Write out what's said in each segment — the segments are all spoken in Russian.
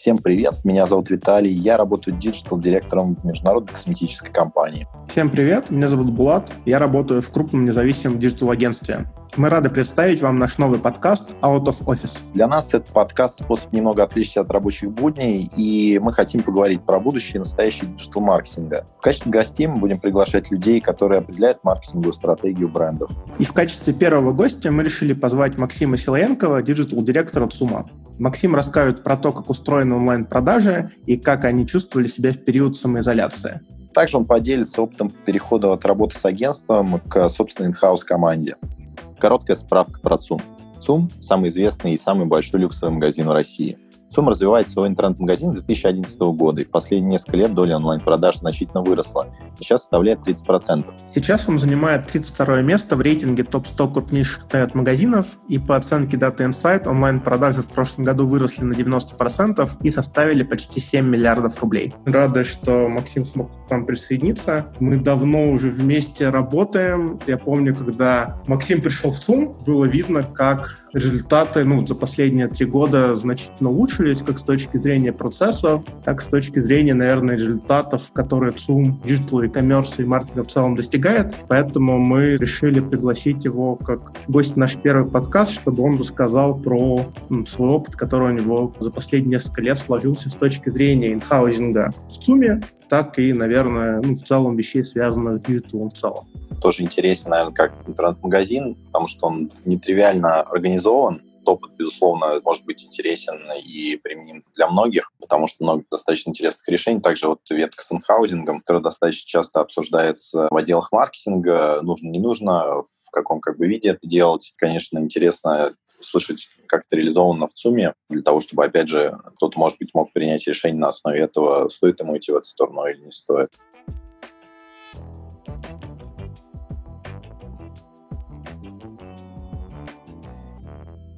Всем привет, меня зовут Виталий, я работаю диджитал-директором в международной косметической компании. Всем привет, меня зовут Булат, я работаю в крупном независимом диджитал-агентстве. Мы рады представить вам наш новый подкаст Out of Office. Для нас этот подкаст способ немного отвлечься от рабочих будней, и мы хотим поговорить про будущее и настоящее диджитал-маркетинга. В качестве гостей мы будем приглашать людей, которые определяют маркетинговую стратегию брендов. И в качестве первого гостя мы решили позвать Максима Силаенкова, диджитал-директора ЦУМа. Максим расскажет про то, как устроены онлайн-продажи и как они чувствовали себя в период самоизоляции. Также он поделится опытом перехода от работы с агентством к собственной инхаус команде. Короткая справка про ЦУМ. ЦУМ – самый известный и самый большой люксовый магазин в России – ЦУМ развивает свой интернет-магазин с 2011 года, и в последние несколько лет доля онлайн-продаж значительно выросла. Сейчас составляет 30%. Сейчас он занимает 32 место в рейтинге топ-100 крупнейших интернет-магазинов, и по оценке Data Insight онлайн-продажи в прошлом году выросли на 90% и составили почти 7 миллиардов рублей. Рада, что Максим смог к нам присоединиться. Мы давно уже вместе работаем. Я помню, когда Максим пришел в ЦУМ, было видно, как результаты ну, за последние три года значительно улучшились, как с точки зрения процессов, так и с точки зрения, наверное, результатов, которые ЦУМ, диджитал, e-commerce и маркетинг в целом достигает. Поэтому мы решили пригласить его как гость наш первый подкаст, чтобы он рассказал про ну, свой опыт, который у него за последние несколько лет сложился с точки зрения инхаузинга в ЦУМе, так и, наверное, ну, в целом вещей, связанных с диджиталом в целом тоже интересен, наверное, как интернет-магазин, потому что он нетривиально организован. Опыт, безусловно, может быть интересен и применим для многих, потому что много достаточно интересных решений. Также вот ветка с инхаузингом, которая достаточно часто обсуждается в отделах маркетинга, нужно, не нужно, в каком как бы виде это делать. Конечно, интересно услышать, как это реализовано в ЦУМе, для того, чтобы, опять же, кто-то, может быть, мог принять решение на основе этого, стоит ему идти в эту сторону или не стоит.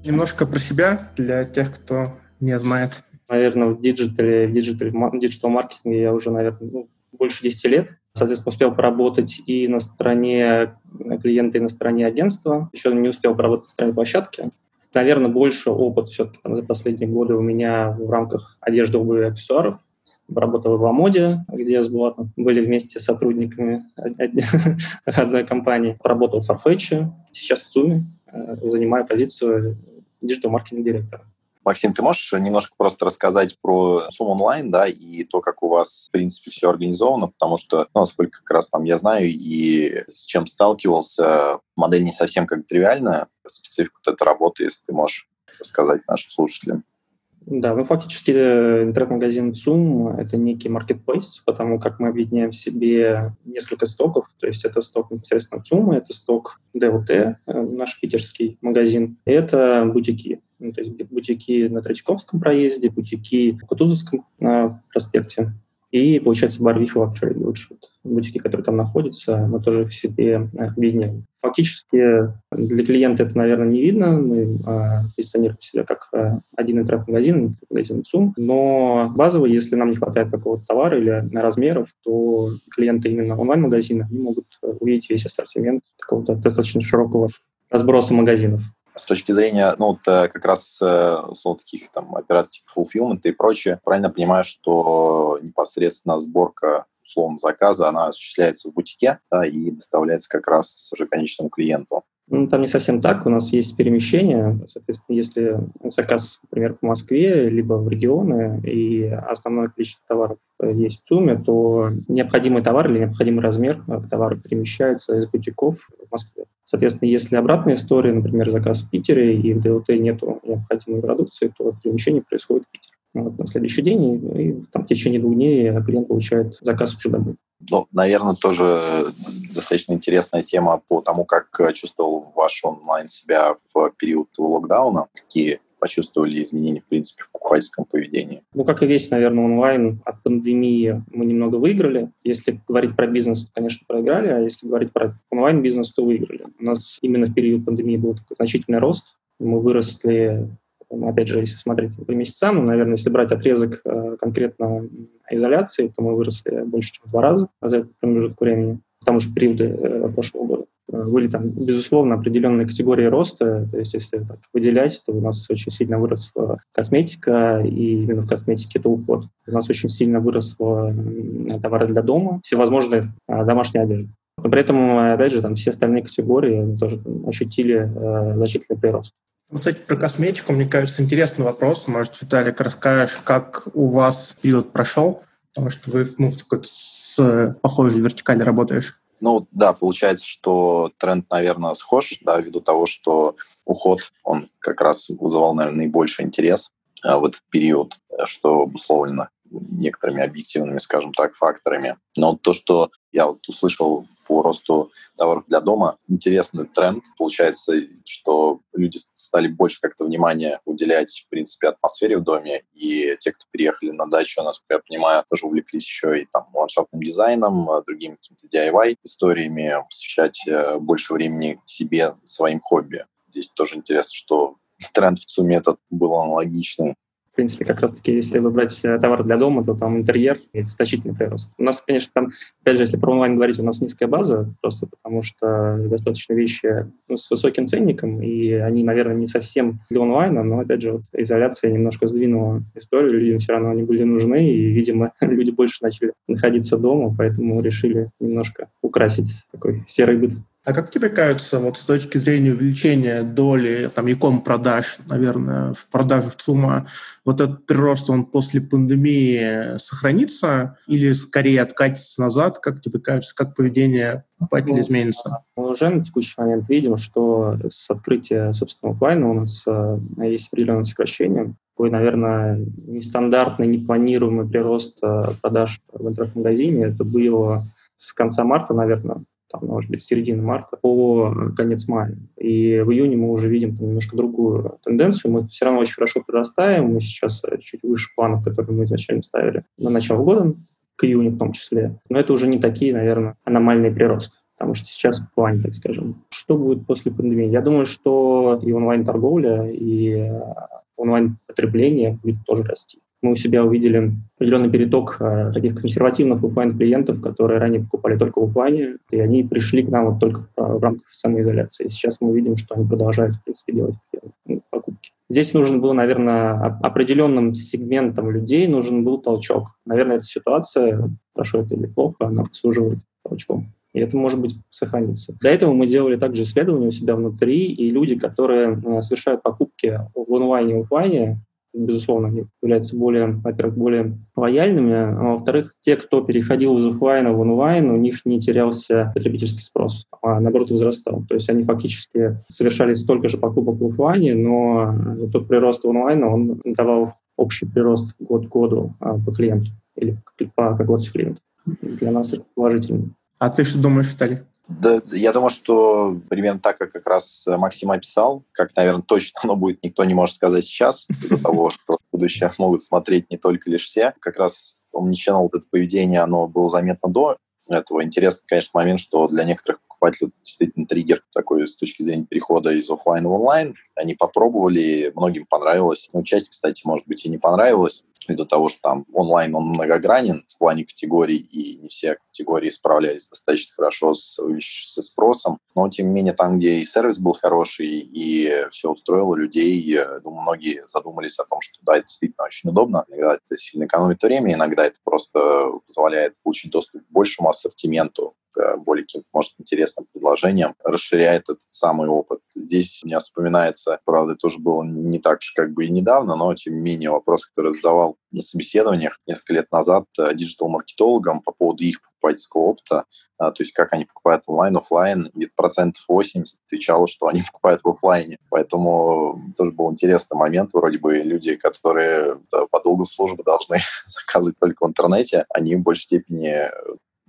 Немножко про себя для тех, кто не знает. Наверное, в диджитале, в диджитал-маркетинге я уже, наверное, ну, больше 10 лет. Соответственно, успел поработать и на стороне клиента, и на стороне агентства. Еще не успел поработать на стороне площадки. Наверное, больше опыт все-таки там, за последние годы у меня в рамках одежды, обуви и аксессуаров. Работал в Ламоде, где с Булатом были вместе сотрудниками одной компании. Поработал в Farfetch, сейчас в ЦУМе, э, занимаю позицию диджитал-маркетинг-директора. Максим, ты можешь немножко просто рассказать про Zoom онлайн, да, и то, как у вас, в принципе, все организовано, потому что, ну, насколько как раз там я знаю и с чем сталкивался, модель не совсем как тривиальная, специфику вот этой работы, если ты можешь рассказать нашим слушателям. Да, ну фактически э, интернет-магазин Zoom — это некий marketplace, потому как мы объединяем в себе несколько стоков, то есть это сток непосредственно Zoom, это сток DLT, э, наш питерский магазин, и это бутики. Ну, то есть бутики на Третьяковском проезде, бутики в Кутузовском на проспекте, и, получается, Барвих Luxury Village, вот, бутики, которые там находятся, мы тоже в себе объединяем. Фактически для клиента это, наверное, не видно. Мы э, позиционируем себя как э, один интернет-магазин, интернет-магазин ЦУМ. Но базово, если нам не хватает какого-то товара или размеров, то клиенты именно онлайн-магазина они могут увидеть весь ассортимент какого-то достаточно широкого разброса магазинов с точки зрения, ну, вот э, как раз э, слово таких там операций типа fulfillment и прочее, правильно понимаю, что непосредственно сборка условно заказа, она осуществляется в бутике да, и доставляется как раз уже конечному клиенту. Ну, там не совсем так. У нас есть перемещение. Соответственно, если заказ, например, в Москве, либо в регионы, и основное количество товаров есть в сумме, то необходимый товар или необходимый размер товара перемещается из бутиков в Москве. Соответственно, если обратная история, например, заказ в Питере, и в ДЛТ нет необходимой продукции, то перемещение происходит в Питер. Вот, на следующий день, и там в течение двух дней клиент получает заказ уже домой. Ну, наверное, тоже достаточно интересная тема по тому, как чувствовал ваш онлайн себя в период локдауна. Какие почувствовали изменения, в принципе, в покупательском поведении? Ну, как и весь, наверное, онлайн от пандемии мы немного выиграли. Если говорить про бизнес, то, конечно, проиграли, а если говорить про онлайн-бизнес, то выиграли. У нас именно в период пандемии был такой значительный рост. Мы выросли опять же, если смотреть по месяцам, ну, наверное, если брать отрезок э, конкретно изоляции, то мы выросли больше, чем в два раза за этот промежуток времени, к тому же периоды э, прошлого года. Были там, безусловно, определенные категории роста. То есть, если так выделять, то у нас очень сильно выросла косметика, и именно в косметике это уход. У нас очень сильно выросла товары для дома, всевозможные а, домашние одежды. Но при этом, опять же, там все остальные категории тоже ощутили э, значительный прирост. Кстати, про косметику, мне кажется, интересный вопрос. Может, Виталик, расскажешь, как у вас период прошел? Потому что вы ну, в такой с похожей вертикали работаешь. Ну да, получается, что тренд, наверное, схож, да, ввиду того, что уход, он как раз вызывал, наверное, наибольший интерес а, в этот период, что обусловлено некоторыми объективными, скажем так, факторами. Но то, что я вот услышал по росту товаров для дома, интересный тренд. Получается, что люди стали больше как-то внимания уделять, в принципе, атмосфере в доме. И те, кто переехали на дачу, насколько я понимаю, тоже увлеклись еще и там ландшафтным дизайном, а, другими какими-то DIY-историями, посвящать э, больше времени себе, своим хобби. Здесь тоже интересно, что тренд в сумме этот был аналогичный принципе, как раз-таки, если выбрать э, товар для дома, то там интерьер – это значительный прирост. У нас, конечно, там, опять же, если про онлайн говорить, у нас низкая база, просто потому что достаточно вещи ну, с высоким ценником, и они, наверное, не совсем для онлайна, но, опять же, вот изоляция немножко сдвинула историю, людям все равно они были нужны, и, видимо, люди больше начали находиться дома, поэтому решили немножко украсить такой серый быт. А как тебе кажется, вот с точки зрения увеличения доли там яком продаж, наверное, в продажах ЦУМа, вот этот прирост, он после пандемии сохранится или скорее откатится назад? Как тебе кажется, как поведение покупателя ну, изменится? Мы уже на текущий момент видим, что с открытия, собственно, офлайна у нас э, есть определенное сокращение такой, наверное, нестандартный, непланируемый прирост э, продаж в интернет-магазине. Это было с конца марта, наверное, там, может быть, середины марта по конец мая. И в июне мы уже видим там, немножко другую тенденцию. Мы все равно очень хорошо прирастаем. Мы сейчас э, чуть выше планов, которые мы изначально ставили на начало года, к июню в том числе. Но это уже не такие, наверное, аномальные приросты. Потому что сейчас в плане, так скажем. Что будет после пандемии? Я думаю, что и онлайн-торговля, и э, онлайн-потребление будет тоже расти мы у себя увидели определенный переток э, таких консервативных офлайн клиентов которые ранее покупали только в офлайне, и они пришли к нам вот только в, в рамках самоизоляции. Сейчас мы видим, что они продолжают, в принципе, делать ну, покупки. Здесь нужен был, наверное, определенным сегментом людей нужен был толчок. Наверное, эта ситуация, хорошо это или плохо, она послуживает толчком. И это, может быть, сохранится. До этого мы делали также исследования у себя внутри, и люди, которые э, совершают покупки в онлайне и офлайне, безусловно, они являются более, во-первых, более лояльными, а во-вторых, те, кто переходил из офлайна в онлайн, у них не терялся потребительский спрос, а наоборот возрастал. То есть они фактически совершали столько же покупок в офлайне, но тот прирост онлайна, он давал общий прирост год к году а, по клиенту или по когорте клиентов. Для нас это положительно. А ты что думаешь, Виталий? Да, я думаю, что примерно так, как как раз Максим описал, как, наверное, точно оно будет, никто не может сказать сейчас, из-за того, что будущее могут смотреть не только лишь все. Как раз omnichannel, вот это поведение, оно было заметно до этого. Интересный, конечно, момент, что для некоторых покупателей действительно триггер такой с точки зрения перехода из офлайна в онлайн. Они попробовали, многим понравилось. Ну, часть, кстати, может быть, и не понравилось ввиду того, что там онлайн он многогранен в плане категорий, и не все категории справлялись достаточно хорошо с, со спросом. Но, тем не менее, там, где и сервис был хороший, и все устроило людей, думаю, многие задумались о том, что да, это действительно очень удобно. Иногда это сильно экономит время, иногда это просто позволяет получить доступ к большему ассортименту, к более каким-то, может, интересным предложениям, расширяет этот самый опыт. Здесь у меня вспоминается, правда, тоже было не так же как бы и недавно, но, тем не менее, вопрос, который задавал на собеседованиях несколько лет назад э, диджитал-маркетологам по поводу их покупательского опыта, а, то есть как они покупают онлайн, офлайн, где-то процентов 80 отвечало, что они покупают в офлайне. Поэтому тоже был интересный момент. Вроде бы люди, которые да, по долгу службы должны заказывать только в интернете, они в большей степени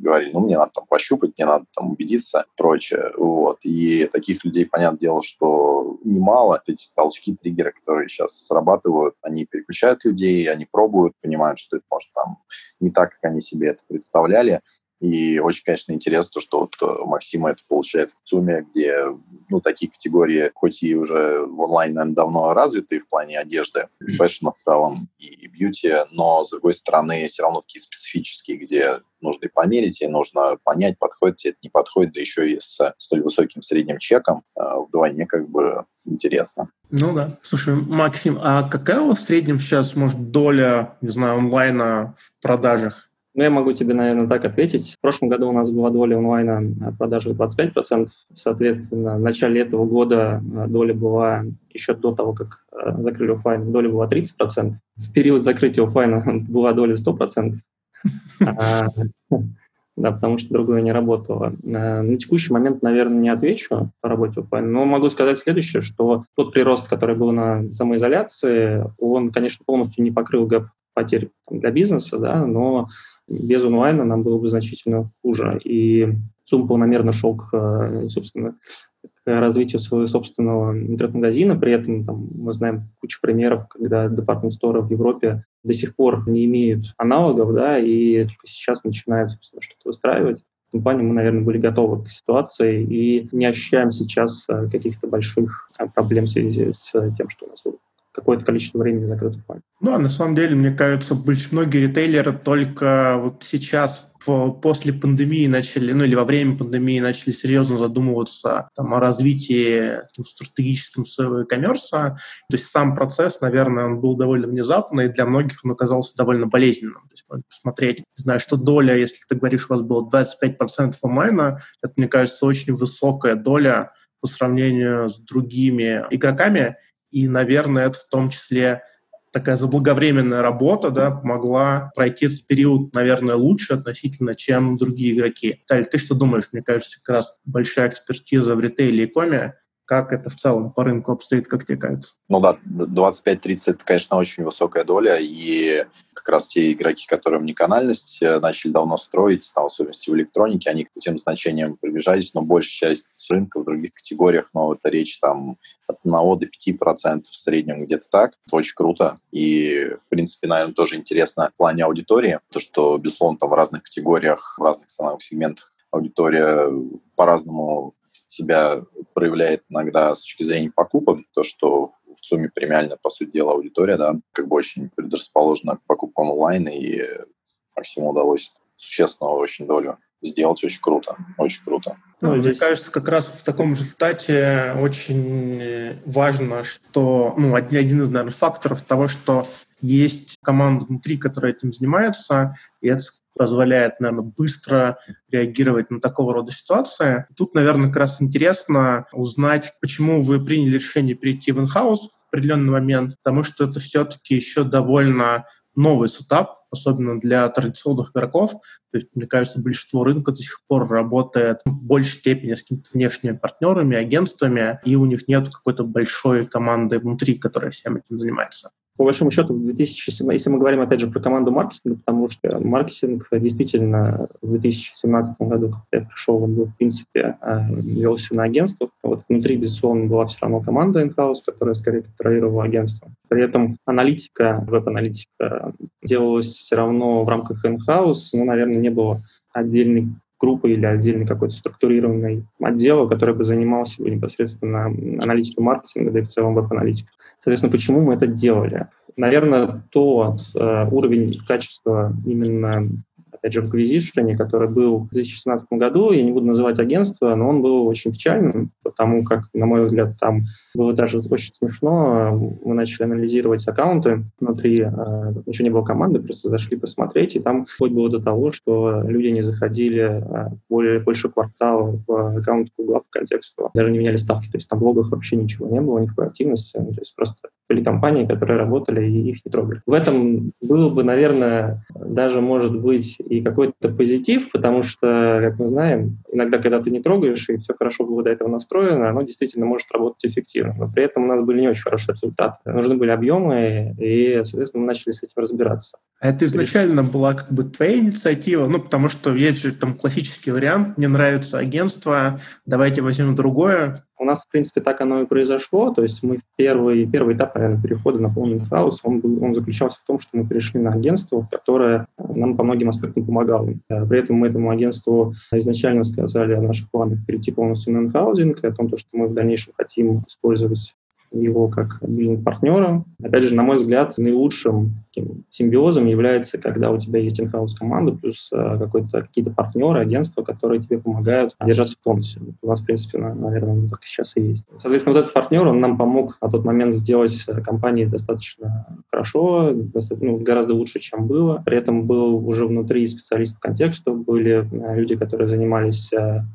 говорили, ну, мне надо там пощупать, мне надо там убедиться, прочее. Вот. И таких людей, понятное дело, что немало. Эти толчки, триггеры, которые сейчас срабатывают, они переключают людей, они пробуют, понимают, что это может там не так, как они себе это представляли. И очень, конечно, интересно, что вот у Максима это получается в ЦУМе, где ну, такие категории, хоть и уже в онлайн, наверное, давно развиты в плане одежды, фэшн в целом и бьюти, но, с другой стороны, все равно такие специфические, где нужно и померить, и нужно понять, подходит тебе это, не подходит, да еще и с столь высоким средним чеком э, вдвойне как бы интересно. Ну да. Слушай, Максим, а какая у вас в среднем сейчас, может, доля, не знаю, онлайна в продажах? Ну, я могу тебе, наверное, так ответить. В прошлом году у нас была доля онлайна продажи 25%. Соответственно, в начале этого года э, доля была еще до того, как э, закрыли офлайн, доля была 30%. В период закрытия офлайна была доля 100%. А, да, потому что другое не работало. Э, на текущий момент, наверное, не отвечу по работе офлайн, но могу сказать следующее, что тот прирост, который был на самоизоляции, он, конечно, полностью не покрыл гэп потерь для бизнеса, да, но без онлайна нам было бы значительно хуже. И Zoom полномерно шел к, э, собственно, к развитию своего собственного интернет-магазина. При этом там, мы знаем кучу примеров, когда департамент сторы в Европе до сих пор не имеют аналогов, да, и только сейчас начинают что-то выстраивать. В плане мы, наверное, были готовы к ситуации и не ощущаем сейчас э, каких-то больших э, проблем в связи с тем, что у нас какое-то количество времени закрыт офлайн. Ну, а на самом деле, мне кажется, очень многие ритейлеры только вот сейчас после пандемии начали, ну или во время пандемии начали серьезно задумываться там, о развитии там, стратегическом своего e-commerce. То есть сам процесс, наверное, он был довольно внезапный, и для многих он оказался довольно болезненным. То есть посмотреть, не знаю, что доля, если ты говоришь, у вас было 25% онлайна, это, мне кажется, очень высокая доля по сравнению с другими игроками, и, наверное, это в том числе такая заблаговременная работа да, помогла пройти этот период, наверное, лучше относительно, чем другие игроки. Виталий, ты что думаешь? Мне кажется, как раз большая экспертиза в ритейле и коме как это в целом по рынку обстоит, как тебе кажется? Ну да, 25-30 это, конечно, очень высокая доля, и как раз те игроки, которые неканальность э, начали давно строить, там, в особенности в электронике, они к этим значениям приближались, но большая часть рынка в других категориях, но это речь там от 1 до 5% в среднем где-то так. Это очень круто. И, в принципе, наверное, тоже интересно в плане аудитории, то, что, безусловно, там в разных категориях, в разных ценовых сегментах аудитория по-разному себя проявляет иногда с точки зрения покупок, то, что в сумме премиальная, по сути дела, аудитория, да, как бы очень предрасположена к покупкам онлайн, и Максиму удалось существенную очень долю сделать очень круто, очень круто. Ну, Мне кажется, как раз в таком результате очень важно, что ну, один из, наверное, факторов того, что есть команда внутри, которая этим занимается, и это позволяет, наверное, быстро реагировать на такого рода ситуации. Тут, наверное, как раз интересно узнать, почему вы приняли решение перейти в in-house в определенный момент, потому что это все-таки еще довольно новый сетап, особенно для традиционных игроков. То есть, мне кажется, большинство рынка до сих пор работает в большей степени с какими-то внешними партнерами, агентствами, и у них нет какой-то большой команды внутри, которая всем этим занимается по большому счету, в 2017, если мы говорим, опять же, про команду маркетинга, потому что маркетинг действительно в 2017 году, когда я пришел, он был, в принципе, э, велся на агентствах. Вот внутри, безусловно, была все равно команда in-house, которая скорее контролировала агентство. При этом аналитика, веб-аналитика делалась все равно в рамках in-house, но, наверное, не было отдельной группы или отдельный какой-то структурированный отдел, который бы занимался бы непосредственно аналитикой маркетинга, да и в целом веб-аналитикой. Соответственно, почему мы это делали? Наверное, тот э, уровень качества именно опять же, в Acquisition, который был в 2016 году, я не буду называть агентство, но он был очень печальным, потому как, на мой взгляд, там было даже очень смешно. Мы начали анализировать аккаунты внутри, э, ничего не было команды, просто зашли посмотреть, и там вплоть было до того, что люди не заходили э, более, больше квартала в аккаунт Google по контексту, даже не меняли ставки, то есть там в логах вообще ничего не было, никакой активности, то есть просто были компании, которые работали и их не трогали. В этом было бы, наверное, даже, может быть, и какой-то позитив, потому что, как мы знаем, иногда, когда ты не трогаешь, и все хорошо было до этого настроено, оно действительно может работать эффективно. Но при этом у нас были не очень хорошие результаты. Нужны были объемы, и, соответственно, мы начали с этим разбираться. А это изначально была как бы твоя инициатива? Ну, потому что есть же там классический вариант, мне нравится агентство, давайте возьмем другое. У нас, в принципе, так оно и произошло. То есть мы в первый, первый этап, наверное, перехода на полный in-house, он, был, он заключался в том, что мы перешли на агентство, которое нам по многим аспектам помогало. Э, при этом мы этому агентству изначально сказали о наших планах перейти полностью на инхаузинг, о том, что мы в дальнейшем хотим использовать его как партнера. Опять же, на мой взгляд, наилучшим таким симбиозом является, когда у тебя есть in-house команда плюс э, какой-то, какие-то партнеры, агентства, которые тебе помогают держаться в тонусе. У нас, в принципе, наверное, так сейчас и есть. Соответственно, вот этот партнер, он нам помог на тот момент сделать э, кампании достаточно хорошо, достаточно, ну, гораздо лучше, чем было. При этом был уже внутри специалист по контексту, были э, люди, которые занимались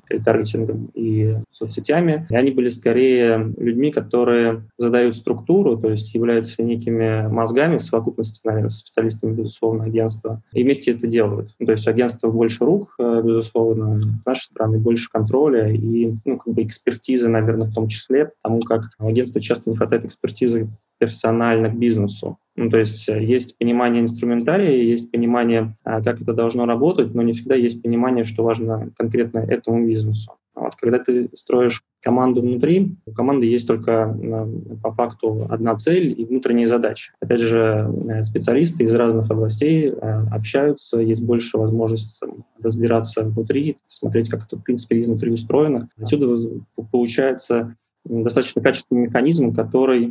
ретаргетингом и соцсетями, и они были скорее людьми, которые задают структуру, то есть являются некими мозгами в совокупности наверное, специалистами, безусловно, агентства. И вместе это делают. То есть агентство больше рук, э, безусловно, с нашей стороны больше контроля и ну, как бы экспертизы, наверное, в том числе, потому как у агентства часто не хватает экспертизы персонально к бизнесу. Ну, то есть э, есть понимание инструментария, есть понимание, а, как это должно работать, но не всегда есть понимание, что важно конкретно этому бизнесу. Вот, когда ты строишь команду внутри, у команды есть только э, по факту одна цель и внутренние задачи. Опять же, э, специалисты из разных областей общаются, есть больше возможности там, разбираться внутри, смотреть, как это, в принципе, изнутри устроено. Отсюда получается достаточно качественный механизм, который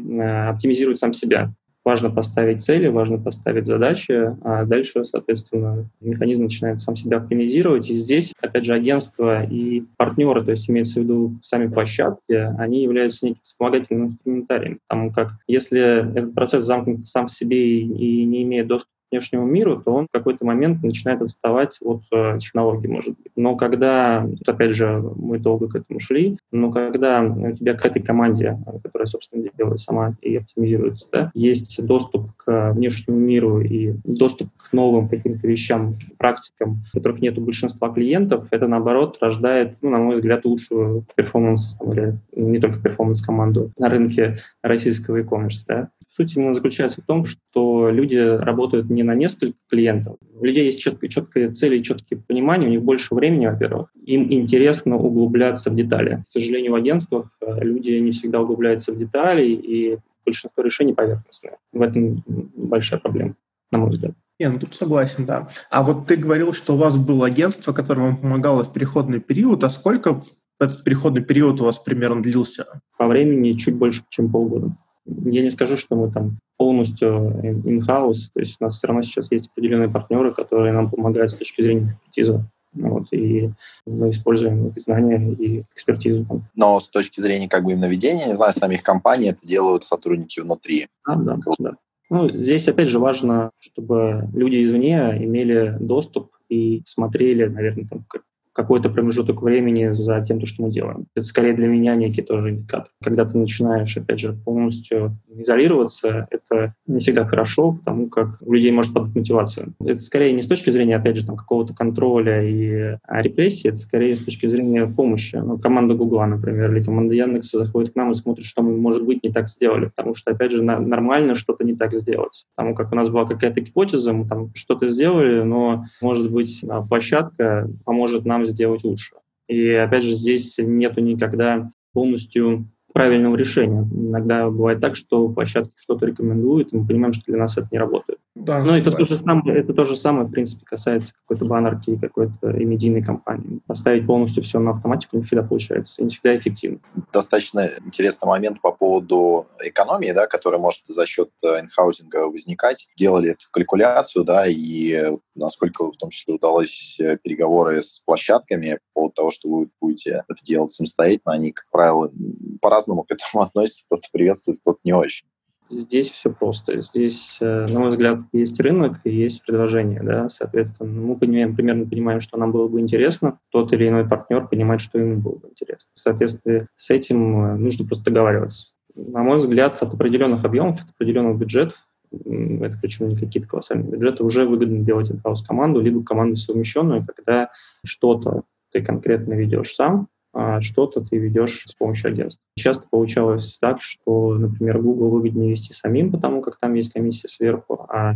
оптимизирует сам себя важно поставить цели, важно поставить задачи, а дальше, соответственно, механизм начинает сам себя оптимизировать. И здесь, опять же, агентство и партнеры, то есть имеется в виду сами площадки, они являются неким вспомогательным инструментарием. Потому как если этот процесс замкнут сам в себе и не имеет доступа внешнему миру, то он в какой-то момент начинает отставать от э, технологий, может быть. Но когда, тут опять же, мы долго к этому шли, но когда у тебя к этой команде, которая, собственно, делает сама и оптимизируется, да, есть доступ к внешнему миру и доступ к новым каким-то вещам, практикам, которых нет у большинства клиентов, это, наоборот, рождает, ну, на мой взгляд, лучшую перформанс, или не только перформанс-команду на рынке российского e-commerce. Да. Суть именно заключается в том, что люди работают не на несколько клиентов. У людей есть четкие, четкие цели и четкие понимания, у них больше времени, во-первых. Им интересно углубляться в детали. К сожалению, в агентствах э, люди не всегда углубляются в детали, и большинство решений поверхностные. В этом большая проблема, на мой взгляд. Я ну, тут согласен, да. А вот ты говорил, что у вас было агентство, которое вам помогало в переходный период. А сколько этот переходный период у вас примерно длился? По времени чуть больше, чем полгода. Я не скажу, что мы там полностью in-house, то есть у нас все равно сейчас есть определенные партнеры, которые нам помогают с точки зрения экспертизы. Вот, и мы используем их знания и экспертизу. Но с точки зрения как бы именно ведения, не знаю, самих компаний, это делают сотрудники внутри. А, да, да. Ну, здесь, опять же, важно, чтобы люди извне имели доступ и смотрели, наверное, там, как какой-то промежуток времени за тем, что мы делаем. Это скорее для меня некий тоже индикатор. Когда ты начинаешь, опять же, полностью изолироваться, это не всегда хорошо, потому как у людей может падать мотивация. Это скорее не с точки зрения, опять же, там, какого-то контроля и а, репрессии, это скорее с точки зрения помощи. Ну, команда Гугла, например, или команда Яндекса заходит к нам и смотрит, что мы, может быть, не так сделали, потому что, опять же, на, нормально что-то не так сделать. Потому как у нас была какая-то гипотеза, мы там что-то сделали, но, может быть, площадка поможет нам сделать лучше. И опять же, здесь нету никогда полностью правильного решения. Иногда бывает так, что площадка что-то рекомендует, и мы понимаем, что для нас это не работает. Да, Но это то, же самое, это то же самое, в принципе, касается какой-то баннерки, какой-то и медийной компании. Поставить полностью все на автоматику не всегда получается, и не всегда эффективно. Достаточно интересный момент по поводу экономии, да, которая может за счет э, инхаузинга возникать. Делали эту калькуляцию, да, и насколько в том числе удалось э, переговоры с площадками по поводу того, что вы будете это делать самостоятельно, они, как правило, по-разному к этому относятся, кто-то приветствует, кто-то не очень. Здесь все просто. Здесь, э, на мой взгляд, есть рынок и есть предложение. Да? Соответственно, мы понимаем, примерно понимаем, что нам было бы интересно. Тот или иной партнер понимает, что ему было бы интересно. В соответствии с этим э, нужно просто договариваться. На мой взгляд, от определенных объемов, от определенных бюджетов, это причем не какие-то колоссальные бюджеты, уже выгодно делать in команду, либо команду совмещенную, когда что-то ты конкретно ведешь сам, а что-то ты ведешь с помощью агентства. Часто получалось так, что, например, Google выгоднее вести самим, потому как там есть комиссия сверху, а,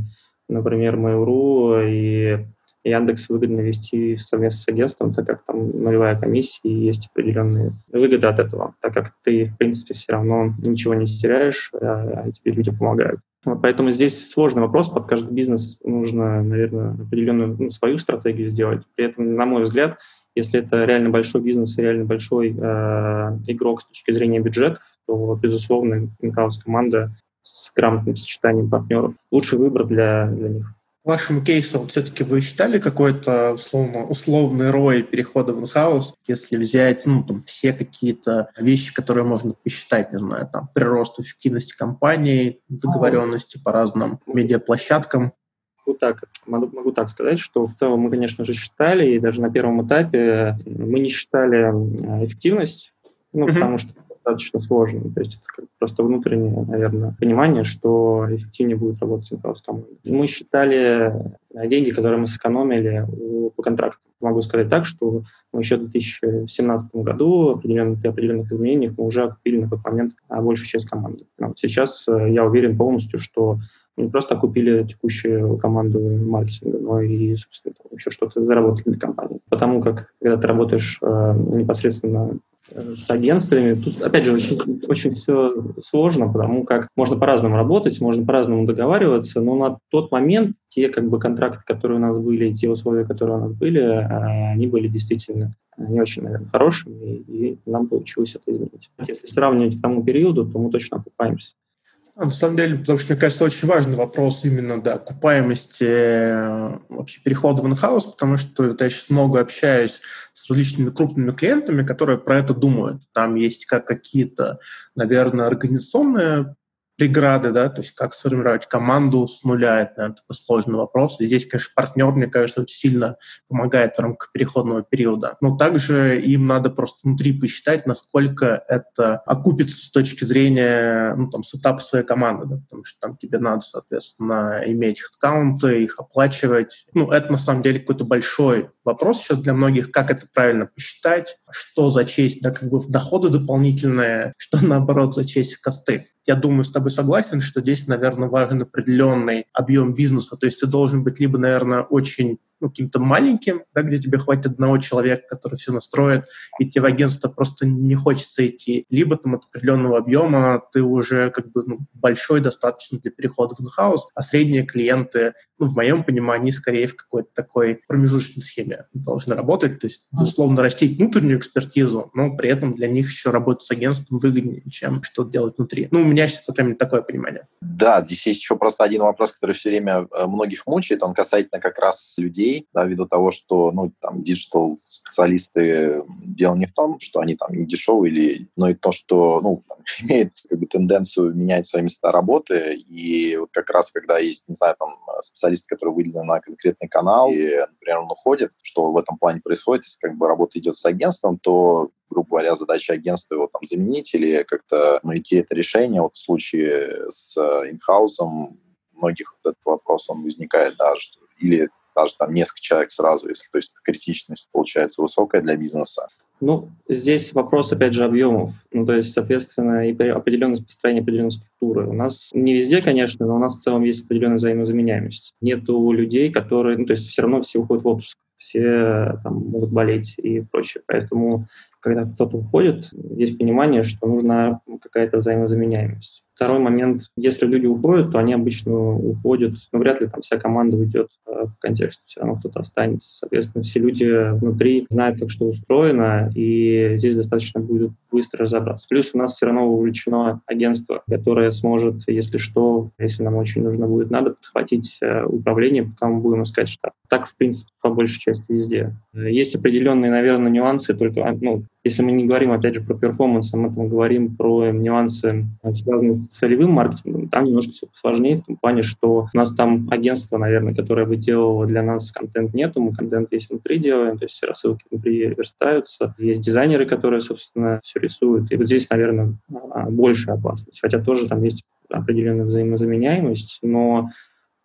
например, Mail.ru и Яндекс выгодно вести совместно с агентством, так как там нулевая комиссия и есть определенные выгоды от этого, так как ты, в принципе, все равно ничего не теряешь, а, а тебе люди помогают. Поэтому здесь сложный вопрос, под каждый бизнес нужно, наверное, определенную ну, свою стратегию сделать. При этом, на мой взгляд, Если это реально большой бизнес и реально большой э, игрок с точки зрения бюджетов, то, безусловно, in команда с грамотным сочетанием партнеров лучший выбор для, для них. Вашему кейсу все-таки вы считали какой-то условно, условный рой перехода в инхаус, если взять ну, там, все какие-то вещи, которые можно посчитать, не знаю, там, прирост эффективности компании, договоренности по разным медиаплощадкам? Могу так, могу, могу так сказать, что в целом мы, конечно же, считали, и даже на первом этапе мы не считали эффективность, ну, mm-hmm. потому что достаточно сложно. То есть это просто внутреннее, наверное, понимание, что эффективнее будет работать команда. Мы считали э, деньги, которые мы сэкономили по контракту. Могу сказать так, что мы еще в 2017 году определенно, при определенных изменениях мы уже окупили на тот момент а, большую часть команды. Сейчас э, я уверен полностью, что не просто окупили текущую команду маркетинга, но и, собственно, еще что-то заработали для компании. Потому как, когда ты работаешь э, непосредственно Э, с агентствами. Тут, опять же, очень, очень все сложно, потому как можно по-разному работать, можно по-разному договариваться, но на тот момент те как бы контракты, которые у нас были, те условия, которые у нас были, э, они были действительно не очень, наверное, хорошими, и нам получилось это изменить. Если сравнивать к тому периоду, то мы точно окупаемся. А, на самом деле, потому что, мне кажется, очень важный вопрос именно да, окупаемости э, вообще перехода в инхаус, потому что я сейчас много общаюсь с различными крупными клиентами, которые про это думают. Там есть как какие-то, наверное, организационные преграды, да, то есть как сформировать команду с нуля, это наверное, такой сложный вопрос. И здесь, конечно, партнер, мне кажется, очень сильно помогает в рамках переходного периода. Но также им надо просто внутри посчитать, насколько это окупится с точки зрения, ну, там, сетапа своей команды, да, потому что там тебе надо, соответственно, иметь аккаунты, их оплачивать. Ну, это, на самом деле, какой-то большой вопрос сейчас для многих, как это правильно посчитать, что зачесть, да, как бы в доходы дополнительные, что, наоборот, зачесть в косты я думаю, с тобой согласен, что здесь, наверное, важен определенный объем бизнеса. То есть ты должен быть либо, наверное, очень ну, каким-то маленьким, да, где тебе хватит одного человека, который все настроит, и тебе в агентство просто не хочется идти, либо там от определенного объема ты уже как бы ну, большой достаточно для перехода в инхаус, а средние клиенты, ну, в моем понимании, скорее в какой-то такой промежуточной схеме должны работать, то есть, условно, растить внутреннюю экспертизу, но при этом для них еще работать с агентством выгоднее, чем что-то делать внутри. Ну, у меня сейчас, по крайней мере, такое понимание. Да, здесь есть еще просто один вопрос, который все время э, многих мучает, он касательно как раз людей, людей, да, ввиду того, что, ну, там, диджитал-специалисты, дело не в том, что они там не дешевые, или, но и то, что, ну, там, имеет как бы тенденцию менять свои места работы, и вот как раз, когда есть, не знаю, там, специалист, который выделен на конкретный канал, и, например, он уходит, что в этом плане происходит, если как бы работа идет с агентством, то грубо говоря, задача агентства его там заменить или как-то найти это решение. Вот в случае с инхаусом многих вот этот вопрос, он возникает, да, что или даже там несколько человек сразу, если то есть критичность получается высокая для бизнеса. Ну, здесь вопрос, опять же, объемов. Ну, то есть, соответственно, и определенность построения определенной структуры. У нас не везде, конечно, но у нас в целом есть определенная взаимозаменяемость. Нету людей, которые... Ну, то есть, все равно все уходят в отпуск, все там могут болеть и прочее. Поэтому, когда кто-то уходит, есть понимание, что нужна какая-то взаимозаменяемость. Второй момент, если люди уходят, то они обычно уходят, ну, вряд ли там вся команда уйдет э, в контексте, все равно кто-то останется. Соответственно, все люди внутри знают, как что устроено, и здесь достаточно будет быстро разобраться. Плюс у нас все равно вовлечено агентство, которое сможет, если что, если нам очень нужно будет, надо подхватить э, управление, пока мы будем искать штаб. Так, в принципе, по большей части везде. Есть определенные, наверное, нюансы, только, а, ну, если мы не говорим, опять же, про перформанс, а мы там говорим про нюансы, связанные с целевым маркетингом, там немножко все сложнее в том плане, что у нас там агентство, наверное, которое бы делало для нас контент нету, мы контент весь внутри делаем, то есть все рассылки внутри верстаются. Есть дизайнеры, которые, собственно, все рисуют. И вот здесь, наверное, а, большая опасность. Хотя тоже там есть определенная взаимозаменяемость, но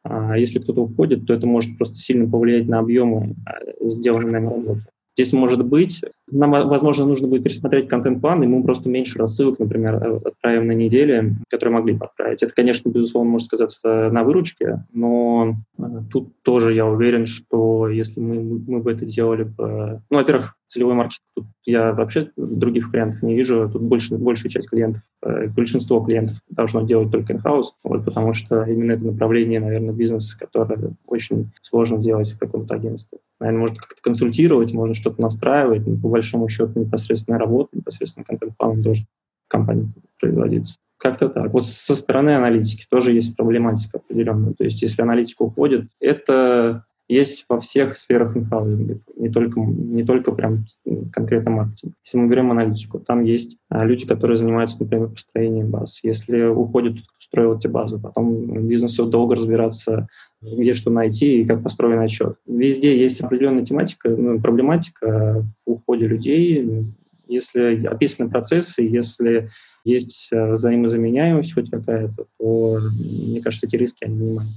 а, если кто-то уходит, то это может просто сильно повлиять на объемы а, сделанной нами работы. Здесь может быть, нам, возможно, нужно будет пересмотреть контент-план, и мы просто меньше рассылок, например, э, отправим на неделе, которые могли бы отправить. Это, конечно, безусловно, может сказаться на выручке, но э, тут тоже я уверен, что если мы, мы бы это делали. Ну, во-первых, целевой маркетинг, тут я вообще других вариантов не вижу. Тут больше, большая часть клиентов, э, большинство клиентов должно делать только in-house, вот, потому что именно это направление, наверное, бизнеса, которое очень сложно делать в каком-то агентстве. Наверное, можно как-то консультировать, можно что-то настраивать, но по большому счету непосредственная работа, непосредственно контент-план должен в компании производиться. Как-то так. Вот со стороны аналитики тоже есть проблематика определенная. То есть если аналитика уходит, это есть во всех сферах инфолинга, не только, не только прям конкретно маркетинг. Если мы берем аналитику, там есть а, люди, которые занимаются, например, построением баз. Если уходит строил эти базы, потом бизнесу долго разбираться, где что найти и как построен отчет. Везде есть определенная тематика, ну, проблематика в уходе людей. Если описаны процессы, если есть а, взаимозаменяемость хоть какая-то, то, мне кажется, эти риски они минимальны.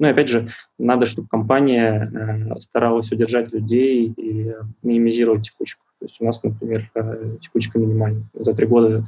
Ну и опять же, надо, чтобы компания э, старалась удержать людей и минимизировать текучку. То есть у нас, например, э, текучка минимальная. За три года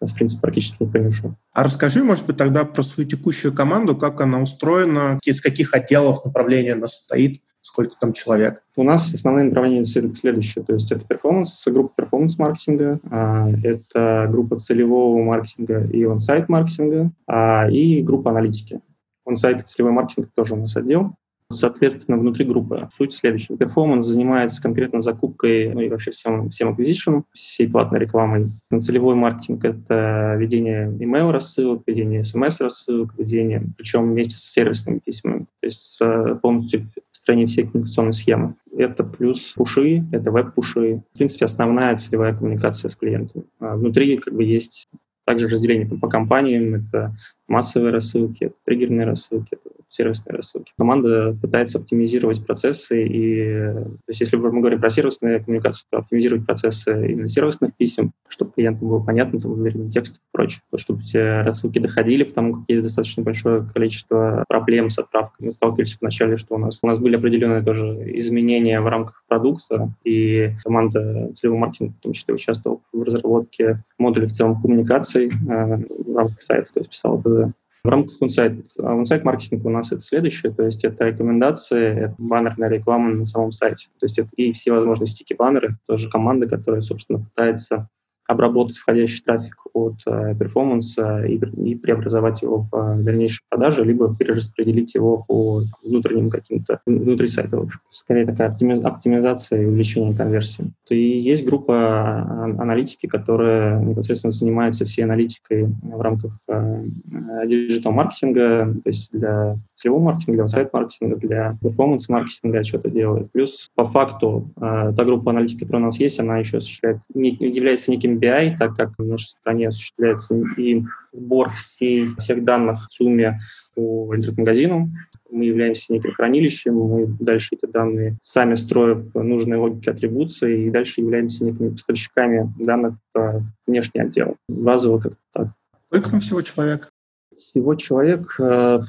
нас, в принципе, практически никто не ушел. А расскажи, может быть, тогда про свою текущую команду, как она устроена, из каких отделов направления она состоит, сколько там человек? У нас основные направления следующие. То есть это перформанс, группа перформанс-маркетинга, а, это группа целевого маркетинга и on-site маркетинга, а, и группа аналитики. On-site целевой маркетинг тоже у нас отдел. Соответственно, внутри группы суть следующая. Перформанс занимается конкретно закупкой, ну и вообще всем, всем acquisition, всей платной рекламой. Целевой маркетинг — это ведение email рассылок, ведение смс рассылок, ведение, причем вместе с сервисными письмами, то есть полностью построение всей коммуникационной схемы. Это плюс пуши, это веб-пуши. В принципе, основная целевая коммуникация с клиентом. А внутри как бы есть также разделение по компаниям, это массовые рассылки, это триггерные рассылки, это сервисные рассылки. Команда пытается оптимизировать процессы, и то есть если мы говорим про сервисные коммуникации, то оптимизировать процессы именно сервисных писем, чтобы клиентам было понятно, там, выверенный текст и прочее, чтобы эти рассылки доходили, потому как есть достаточно большое количество проблем с отправкой. Мы сталкивались вначале, что у нас, у нас были определенные тоже изменения в рамках продукта, и команда целевого маркетинга в том числе участвовала в разработке модуля в целом коммуникаций э, в рамках сайта, то есть писала. В рамках онсайт, онсайт маркетинга у нас это следующее, то есть это рекомендации, это баннерная реклама на самом сайте, то есть это и все возможные стики-баннеры, тоже команда, которая, собственно, пытается обработать входящий трафик от э, перформанса и, и преобразовать его в э, дальнейшие продажи, либо перераспределить его по внутренним каким-то, внутри сайта. В общем. Скорее такая оптимиз, оптимизация и увеличение конверсии. И есть группа а, аналитики, которая непосредственно занимается всей аналитикой в рамках э, диджитал-маркетинга, то есть для целевого маркетинга, для on-site-маркетинга, для перформанс-маркетинга что-то делает. Плюс по факту э, та группа аналитики, которая у нас есть, она еще осуществляет, не, является неким BI, так как на нашей стороне осуществляется и сбор всей, всех данных в ЦУМе по интернет-магазину. Мы являемся неким хранилищем, мы дальше эти данные сами строим нужные логики атрибуции и дальше являемся некими поставщиками данных в внешний отдел. Базово как-то так. Сколько там всего человек? Всего человек э,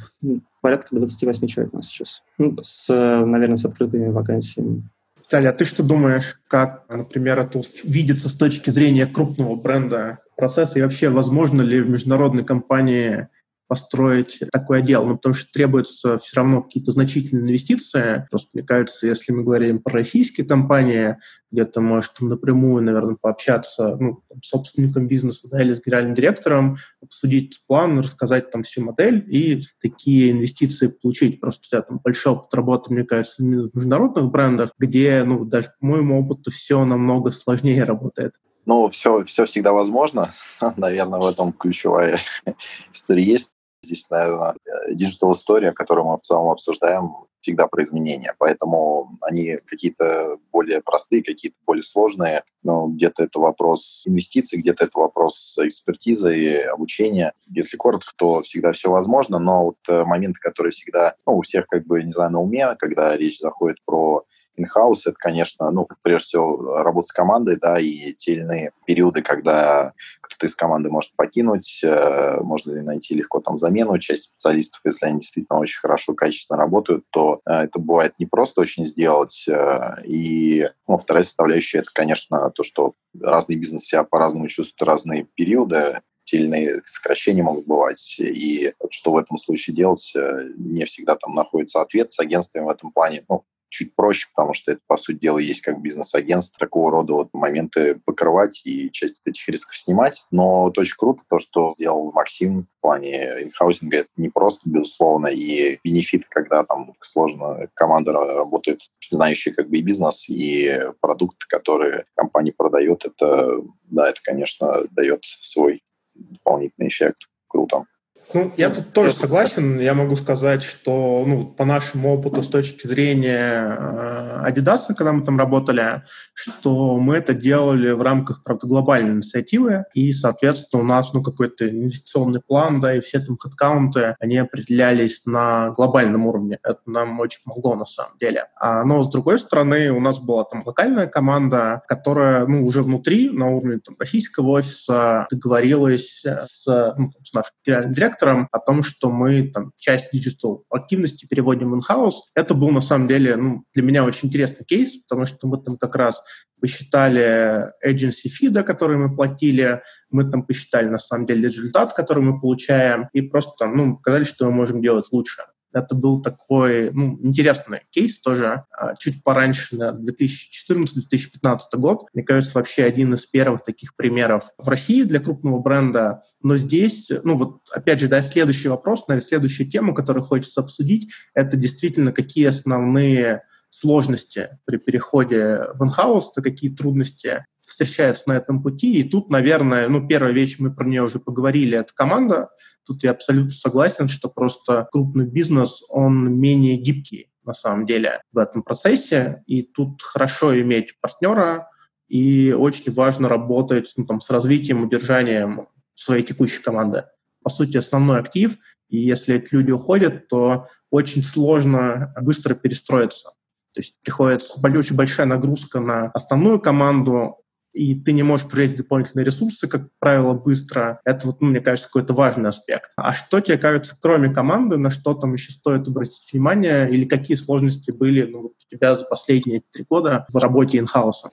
порядка 28 человек у нас сейчас. Ну, с, наверное, с открытыми вакансиями. Виталий, а ты что думаешь, как, например, это видится с точки зрения крупного бренда процесса и вообще возможно ли в международной компании построить такой отдел, ну, потому что требуются все равно какие-то значительные инвестиции. Просто, мне кажется, если мы говорим про российские компании, где-то может там напрямую, наверное, пообщаться ну, с собственником бизнеса да, или с генеральным директором, обсудить план, рассказать там всю модель и такие инвестиции получить. Просто у тебя там большой опыт работы, мне кажется, в международных брендах, где, ну, даже по моему опыту, все намного сложнее работает. Ну, все, все всегда возможно. Наверное, в этом ключевая история есть. Здесь, наверное, digital история, которую мы в целом обсуждаем, всегда про изменения. Поэтому они какие-то более простые, какие-то более сложные. Но где-то это вопрос инвестиций, где-то это вопрос экспертизы и обучения. Если коротко, то всегда все возможно, но вот э, моменты, которые всегда ну, у всех, как бы, не знаю, на уме, когда речь заходит про in-house, это, конечно, ну, прежде всего, работа с командой, да, и те или иные периоды, когда кто-то из команды может покинуть, э, можно ли найти легко там замену, часть специалистов, если они действительно очень хорошо, качественно работают, то э, это бывает не просто очень сделать. Э, и ну, вторая составляющая, это, конечно, то, что разные бизнесы себя по-разному чувствуют разные периоды, те сокращения могут бывать. И что в этом случае делать, не всегда там находится ответ с агентствами в этом плане. Ну, чуть проще, потому что это, по сути дела, есть как бизнес-агентство, такого рода вот моменты покрывать и часть этих рисков снимать. Но вот очень круто то, что сделал Максим в плане инхаусинга. Это не просто, безусловно, и бенефит, когда там сложно команда работает, знающая как бы и бизнес, и продукты, которые компания продает, это, да, это, конечно, дает свой дополнительный эффект. Круто. Ну, я тут тоже согласен. Я могу сказать, что ну, по нашему опыту с точки зрения э, Adidas, когда мы там работали, что мы это делали в рамках, правда, глобальной инициативы, и, соответственно, у нас ну, какой-то инвестиционный план, да, и все там headcount ы, они определялись на глобальном уровне. Это нам очень помогло на самом деле. А, но, с другой стороны, у нас была там локальная команда, которая ну, уже внутри, на уровне там, российского офиса, договорилась с, ну, с нашим генеральным директором, директором о том, что мы там, часть digital активности переводим в in-house. Это был на самом деле ну, для меня очень интересный кейс, потому что мы там как раз посчитали agency fee, да, который мы платили, мы там посчитали на самом деле результат, который мы получаем, и просто там, ну, показали, что мы можем делать лучше. Это был такой ну, интересный кейс тоже, а, чуть пораньше, на 2014-2015 год. Мне кажется, вообще один из первых таких примеров в России для крупного бренда. Но здесь, ну вот опять же, да, следующий вопрос, наверное, следующая тема, которую хочется обсудить, это действительно какие основные сложности при переходе в инхаус, то какие трудности встречаются на этом пути. И тут, наверное, ну, первая вещь, мы про нее уже поговорили, это команда. Тут я абсолютно согласен, что просто крупный бизнес, он менее гибкий на самом деле в этом процессе. И тут хорошо иметь партнера, и очень важно работать ну, там, с развитием, удержанием своей текущей команды. По сути, основной актив, и если эти люди уходят, то очень сложно быстро перестроиться. То есть приходится очень большая нагрузка на основную команду, и ты не можешь привлечь дополнительные ресурсы, как правило, быстро. Это, вот, ну, мне кажется, какой-то важный аспект. А что тебе кажется, кроме команды, на что там еще стоит обратить внимание, или какие сложности были ну, у тебя за последние три года в работе инхауса?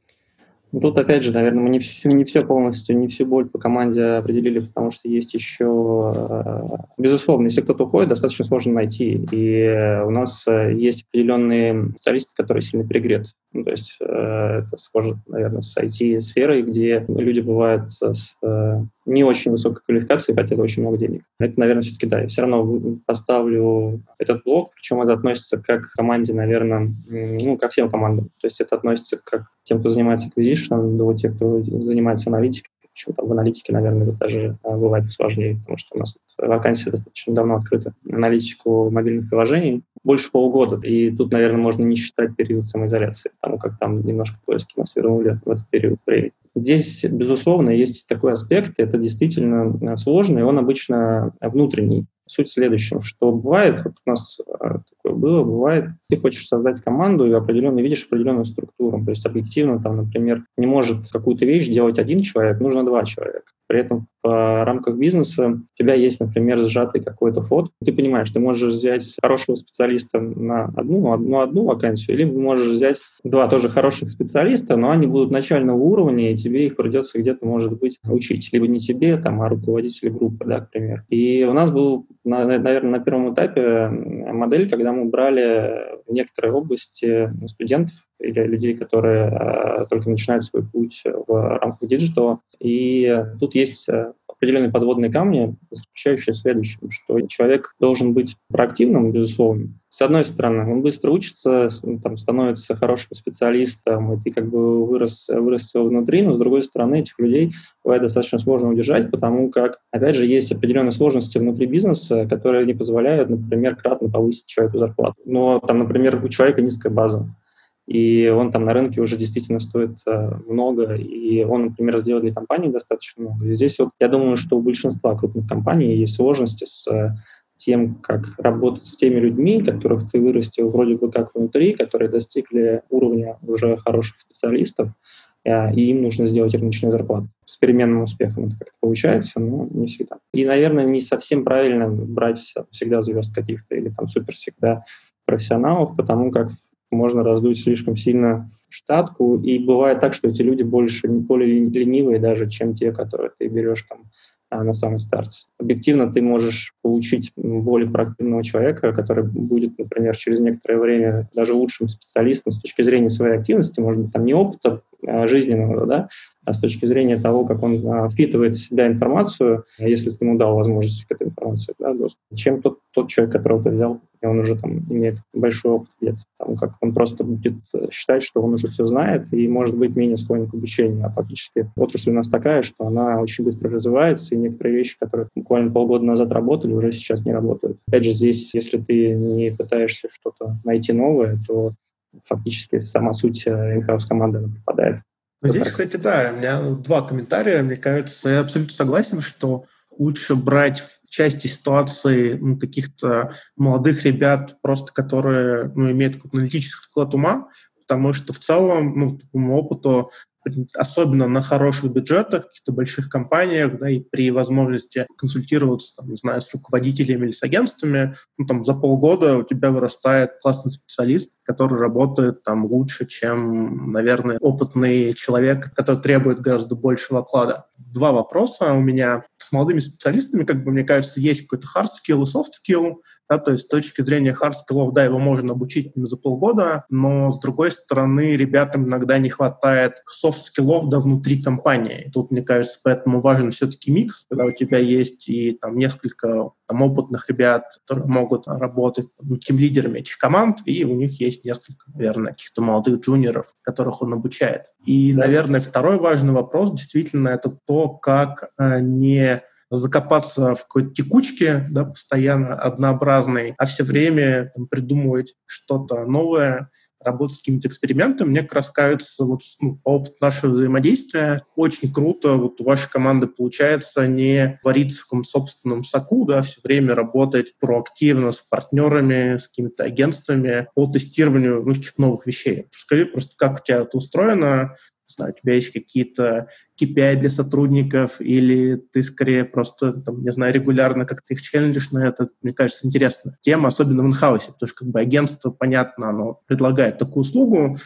Ну, тут, опять же, наверное, мы не все, не все полностью, не всю боль по команде определили, потому что есть еще... Э, безусловно, если кто-то уходит, достаточно сложно найти. И у нас э, есть определенные специалисты, которые сильно перегреты. Ну, то есть э, это схоже, наверное, с IT-сферой, где люди бывают с не очень высокой квалификацией, хотя это очень много денег. Это, наверное, все-таки да. Я все равно поставлю этот блок, причем это относится как к команде, наверное, ну, ко всем командам. То есть это относится как к тем, кто занимается acquisition, до тех, кто занимается аналитикой, почему там в аналитике, наверное, это даже а, бывает сложнее, потому что у нас вот вакансия достаточно давно открыта. Аналитику мобильных приложений больше полугода, и тут, наверное, можно не считать период самоизоляции, потому как там немножко поиски нас вернули в этот период времени. Здесь, безусловно, есть такой аспект, это действительно э, сложно, и он обычно внутренний. Суть в следующем, что бывает, вот у нас э, такое было, бывает, ты хочешь создать команду и определенно видишь определенную структуру. То есть объективно, там, например, не может какую-то вещь делать один человек, нужно два человека. При этом в рамках бизнеса у тебя есть, например, сжатый какой-то фото. Ты понимаешь, ты можешь взять хорошего специалиста на одну, одну, одну вакансию, или можешь взять два тоже хороших специалиста, но они будут начального уровня, и тебе их придется где-то, может быть, учить. Либо не тебе, там, а руководителю группы, да, к примеру. И у нас был, наверное, на первом этапе модель, когда мы брали в некоторые области студентов или людей, которые э, только начинают свой путь в рамках digital а. И тут есть э, определенные подводные камни, заключающиеся в следующем, что человек должен быть проактивным, безусловно. С одной стороны, он быстро учится, там, становится хорошим специалистом, и ты как бы вырос, вырос внутри, но с другой стороны, этих людей бывает достаточно сложно удержать, потому как, опять же, есть определенные сложности внутри бизнеса, которые не позволяют, например, кратно повысить человеку зарплату. Но там, например, у человека низкая база и он там на рынке уже действительно стоит э, много, и он, например, сделал для компании достаточно много. И здесь вот я думаю, что у большинства крупных компаний есть сложности с э, тем, как работать с теми людьми, которых ты вырастил вроде бы как внутри, которые достигли уровня уже хороших специалистов, э, и им нужно сделать рыночную зарплату. С переменным успехом это как-то получается, но не всегда. И, наверное, не совсем правильно брать всегда звезд каких-то или там супер всегда профессионалов, потому как можно раздуть слишком сильно штатку, и бывает так, что эти люди больше более ленивые даже, чем те, которые ты берешь там а, на самый старт. Объективно ты можешь получить более проактивного человека, который будет, например, через некоторое время даже лучшим специалистом с точки зрения своей активности, может быть, там не опыта жизненного, да, а с точки зрения того, как он а, впитывает в себя информацию, если ты ему дал возможность к этой информации, да, доступ, чем тот, тот человек, которого ты взял, и он уже там имеет большой опыт лет, там, как он просто будет считать, что он уже все знает и может быть менее склонен к обучению. А фактически отрасль у нас такая, что она очень быстро развивается, и некоторые вещи, которые буквально полгода назад работали, уже сейчас не работают. Опять же, здесь, если ты не пытаешься что-то найти новое, то фактически сама суть инхаус команды пропадает. Ну, здесь, кстати, да, у меня два комментария. Мне кажется, я абсолютно согласен, что лучше брать в части ситуации ну, каких-то молодых ребят, просто которые ну, имеют какой-то аналитический склад ума, потому что в целом, ну, по моему опыту, особенно на хороших бюджетах, каких-то больших компаниях, да, и при возможности консультироваться, там, не знаю, с руководителями или с агентствами, ну, там, за полгода у тебя вырастает классный специалист, который работает там лучше, чем, наверное, опытный человек, который требует гораздо большего оклада. Два вопроса у меня. С молодыми специалистами, как бы, мне кажется, есть какой-то hard skill и soft skill, да, то есть с точки зрения hard skills, да, его можно обучить за полгода, но с другой стороны, ребятам иногда не хватает soft скиллов да, внутри компании. Тут, мне кажется, поэтому важен все-таки микс, когда у тебя есть и там несколько там, опытных ребят, которые могут работать ну, тем лидерами этих команд, и у них есть несколько, наверное, каких-то молодых джуниоров, которых он обучает. И, наверное, второй важный вопрос действительно это то, как э, не закопаться в какой-то текучке, да, постоянно однообразной, а все время там, придумывать что-то новое, работать с какими-то экспериментами. Мне как раз кажется, вот, ну, по опыту нашего взаимодействия, очень круто вот у вашей команды получается не вариться в каком собственном соку, да, все время работать проактивно с партнерами, с какими-то агентствами по тестированию ну, каких-то новых вещей. Скажи просто, как у тебя это устроено, знаю, у тебя есть какие-то KPI для сотрудников, или ты скорее просто, там, не знаю, регулярно как-то их челленджишь на это, мне кажется, интересно. Тема, особенно в инхаусе, потому что как бы агентство, понятно, оно предлагает такую услугу,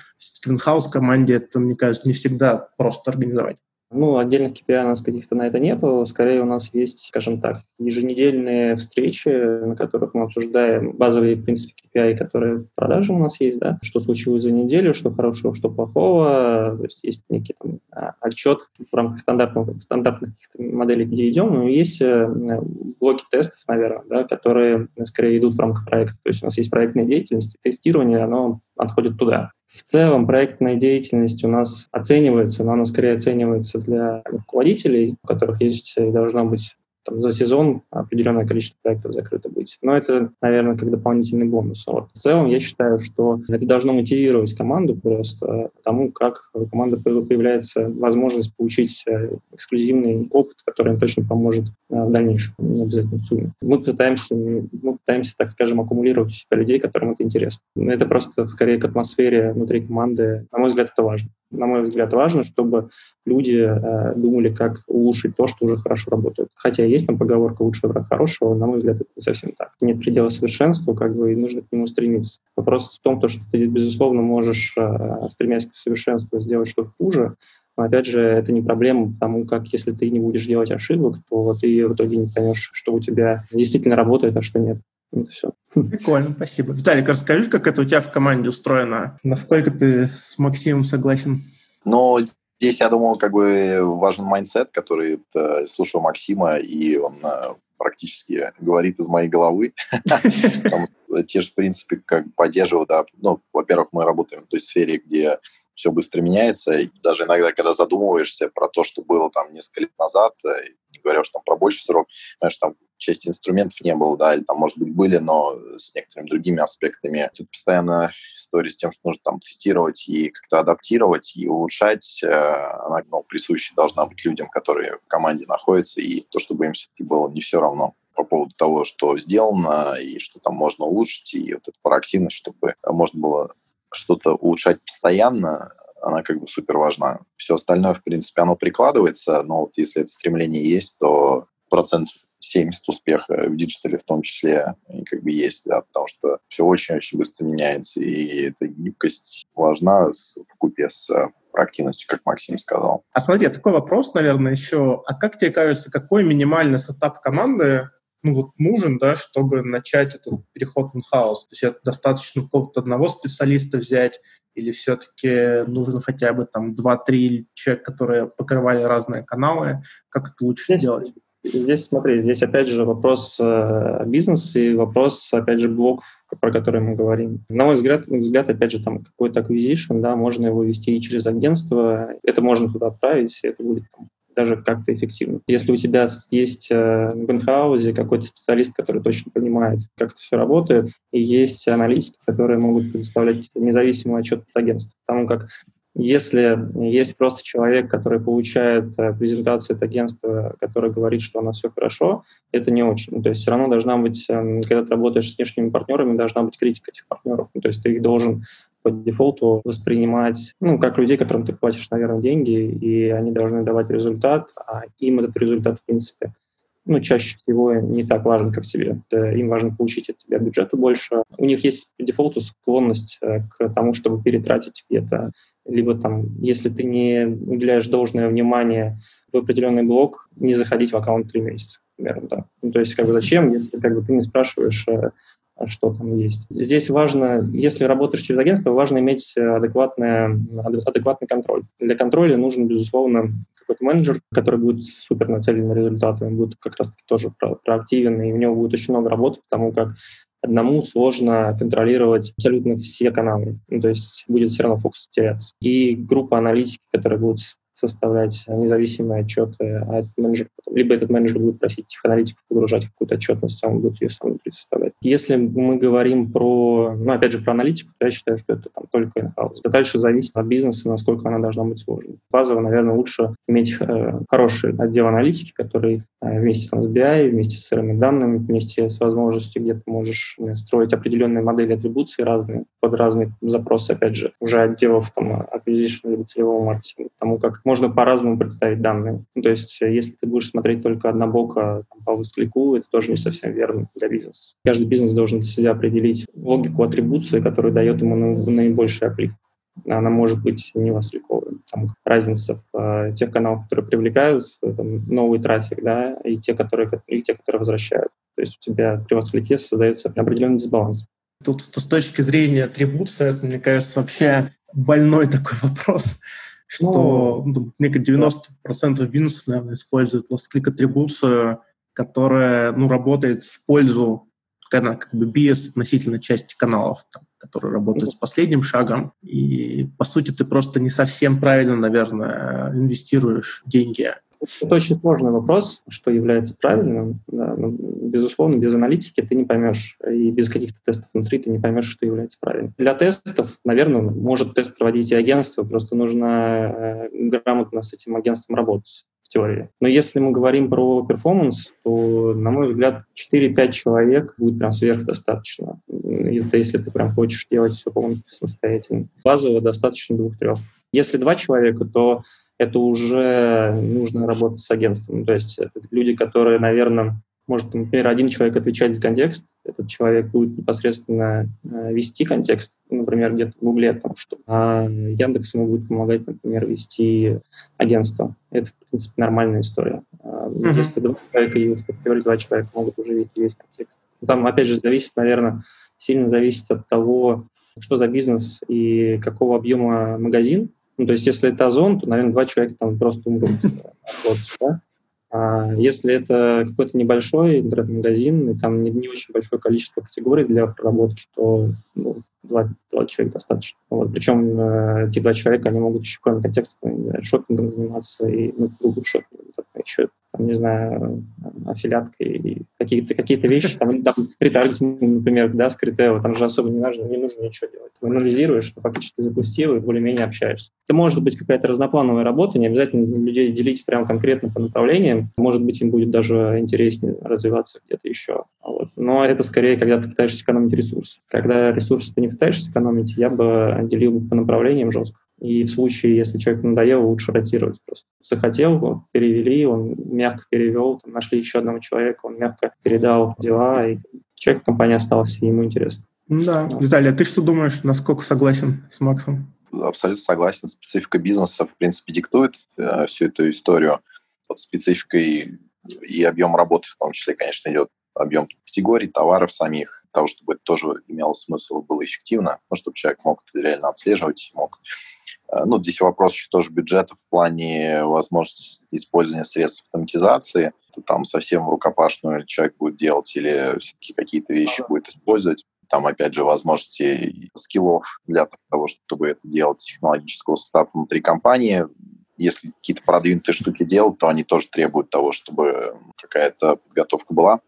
в инхаус команде это, мне кажется, не всегда просто организовать. Ну, отдельных KPI у нас каких-то на это нету. Скорее у нас есть, скажем так, еженедельные встречи, на которых мы обсуждаем базовые принципы KPI, которые в продаже у нас есть, да, что случилось за неделю, что хорошего, что плохого. То есть есть некий там, а, отчет в рамках стандартных, стандартных моделей, где идем. Но есть э, блоки тестов, наверное, да, которые скорее идут в рамках проекта. То есть у нас есть проектная деятельность, тестирование, оно отходит туда. В целом проектная деятельность у нас оценивается, но она скорее оценивается для руководителей, у которых есть и должна быть там, за сезон определенное количество проектов закрыто быть. Но это, наверное, как дополнительный бонус. Вот. В целом, я считаю, что это должно мотивировать команду просто тому, как у команды появляется возможность получить э, эксклюзивный опыт, который им точно поможет э, в дальнейшем, не обязательно в сумме. Мы пытаемся, мы пытаемся, так скажем, аккумулировать у себя людей, которым это интересно. Это просто скорее к атмосфере внутри команды. На мой взгляд, это важно на мой взгляд, важно, чтобы люди э, думали, как улучшить то, что уже хорошо работает. Хотя есть там поговорка «лучший враг хорошего», на мой взгляд, это не совсем так. Нет предела совершенству, как бы, и нужно к нему стремиться. Вопрос в том, то, что ты, безусловно, можешь, э, стремясь к совершенству, сделать что-то хуже, но, опять же, это не проблема, потому как если ты не будешь делать ошибок, то ты в итоге не поймешь, что у тебя действительно работает, а что нет. Все. Прикольно, спасибо. Виталик, расскажи, как это у тебя в команде устроено? Насколько ты с Максимом согласен? Ну, здесь, я думаю, как бы важен mindset, который э, слушал Максима, и он э, практически говорит из моей головы. Те же, в принципе, как поддерживаю, да. Ну, во-первых, мы работаем в той сфере, где все быстро меняется, и даже иногда, когда задумываешься про то, что было там несколько лет назад, э, не говоря уж там про больший срок, знаешь, там части инструментов не было, да, или там, может быть, были, но с некоторыми другими аспектами. Тут постоянно история с тем, что нужно там тестировать и как-то адаптировать и улучшать, э, она ну, присуща должна быть людям, которые в команде находятся, и то, чтобы им все-таки было не все равно по поводу того, что сделано и что там можно улучшить, и вот эта проактивность, чтобы можно было что-то улучшать постоянно, она как бы супер важна. Все остальное, в принципе, оно прикладывается, но вот если это стремление есть, то процентов 70 успеха в digital е в том числе и как бы есть, да, потому что все очень-очень быстро меняется, и эта гибкость важна в купе с проактивностью, как Максим сказал. А смотри, такой вопрос, наверное, еще. А как тебе кажется, какой минимальный setup команды ну, вот нужен, да, чтобы начать этот переход в in-house? То есть это достаточно какого-то одного специалиста взять или все-таки нужно хотя бы там 2-3 человека, которые покрывали разные каналы? Как это лучше делать? Здесь, смотри, здесь опять же вопрос э, бизнеса и вопрос, опять же, блоков, про которые мы говорим. На мой взгляд, взгляд опять же, там какой-то acquisition, да, можно его вести и через агентство, это можно туда отправить, это будет там, даже как-то эффективно. Если у тебя есть э, в инхаузе какой-то специалист, который точно понимает, как это все работает, и есть аналитики, которые могут предоставлять независимый отчет от агентства. Потому как если есть просто человек, который получает э, презентацию от агентства, который говорит, что у нас все хорошо, это не очень. Ну, то есть все равно должна быть, эм, когда ты работаешь с внешними партнерами, должна быть критика этих партнеров. Ну, то есть ты их должен по дефолту воспринимать, ну, как людей, которым ты платишь, наверное, деньги, и они должны давать результат, а им этот результат, в принципе, ну, чаще всего не так важен, как тебе. Им важно получить от тебя бюджета больше. У них есть по дефолту склонность э, к тому, чтобы перетратить где-то. Либо там, если ты не уделяешь должное внимание в определенный блок, не заходить в аккаунт три месяца, например, да. Ну, то есть, как бы зачем, если как бы ты не спрашиваешь, э, что там есть. Здесь важно, если работаешь через агентство, важно иметь адекватный, адекватный контроль. Для контроля нужен, безусловно, какой-то менеджер, который будет супер нацелен на результаты, он будет как раз-таки тоже про проактивен, и у него будет очень много работы, потому как одному сложно контролировать абсолютно все каналы. Ну, то есть будет все равно фокус теряться. И группа аналитики, которая будет составлять независимые отчеты, а этот менеджер, либо этот менеджер будет просить этих аналитиков погружать в какую-то отчетность, а он будет ее сам внутри составлять. Если мы говорим про, ну, опять же, про аналитику, я считаю, что это там только in-house. Дальше зависит от бизнеса, насколько она должна быть сложной. Базово, наверное, лучше иметь э, хороший отдел аналитики, который э, вместе там, с BI, вместе с сырыми данными, вместе с возможностью, где ты можешь э, строить определенные модели атрибуции разные, под разные запросы, опять же, уже отделов там, acquisition либо целевого маркетинга, потому как можно по-разному представить данные. Ну, то есть э, если ты будешь смотреть только однобоко там, по высклику, это тоже не совсем верно для бизнеса. Каждый бизнес должен для себя определить логику атрибуции, которая дает ему наибольший оплив. Она может быть не воскликовой. Там разница в э, тех каналах, которые привлекают э, там, новый трафик, да, и те, которые, и те, которые возвращают. То есть у тебя при восклике создается определенный дисбаланс. Тут с точки зрения атрибуции, это, мне кажется, вообще больной такой вопрос что ну, кажется, 90% бизнесов, наверное, используют last-click атрибуцию, которая ну, работает в пользу когда как бы без относительно части каналов, там, которые работают с последним шагом. И, по сути, ты просто не совсем правильно, наверное, инвестируешь деньги это очень сложный вопрос, что является правильным. Да, ну, безусловно, без аналитики ты не поймешь, и без каких-то тестов внутри ты не поймешь, что является правильным. Для тестов, наверное, может тест проводить и агентство, просто нужно э, грамотно с этим агентством работать в теории. Но если мы говорим про перформанс, то, на мой взгляд, 4-5 человек будет прям сверхдостаточно. Это если ты прям хочешь делать все полностью самостоятельно. Базово достаточно двух-трех. Если два человека, то это уже нужно работать с агентством. То есть это люди, которые, наверное, может, например, один человек отвечать за контекст, этот человек будет непосредственно э, вести контекст, например, где-то в Гугле, там, что, а Яндекс ему будет помогать, например, вести агентство. Это, в принципе, нормальная история. Uh-huh. Если два человека и, в два человека могут уже вести весь контекст. Там, опять же, зависит, наверное, сильно зависит от того, что за бизнес и какого объема магазин, ну, то есть, если это озон, то, наверное, два человека там просто умрут. Да? А если это какой-то небольшой интернет-магазин, и там не, не очень большое количество категорий для проработки, то ну, два, два человека достаточно. Вот. Причем э, эти два человека, они могут еще кроме контекста шопингом заниматься и ну, другу шопингом, еще там, не знаю, аффилиаткой и какие-то какие вещи, там, там ретаргетинг, например, да, скрытого, там же особо не нужно, не нужно ничего делать. Анализируешь, фактически запустил и более-менее общаешься. Это может быть какая-то разноплановая работа, не обязательно людей делить прямо конкретно по направлениям, может быть, им будет даже интереснее развиваться где-то еще. Вот. Но это скорее, когда ты пытаешься экономить ресурсы. Когда ресурсы ты не пытаешься экономить, я бы делил по направлениям жестко. И в случае, если человек надоел, лучше ротировать просто. Захотел, вот, перевели, он мягко перевел, там, нашли еще одного человека, он мягко передал дела, и человек в компании остался, и ему интересно. Да. да. Виталий, а ты что думаешь, насколько согласен с Максом? Абсолютно согласен. Специфика бизнеса, в принципе, диктует э, всю эту историю. Вот спецификой и объем работы, в том числе, конечно, идет объем категорий, товаров самих, того, чтобы это тоже имело смысл, было эффективно, ну, чтобы человек мог это реально отслеживать, мог э, ну, здесь вопрос еще тоже бюджета в плане возможности использования средств автоматизации. Это там совсем рукопашную человек будет делать или все-таки какие-то вещи будет использовать. Там, опять же, возможности скиллов для того, чтобы это делать, технологического стата внутри компании. Если какие-то продвинутые штуки делать, то они тоже требуют того, чтобы какая-то подготовка была.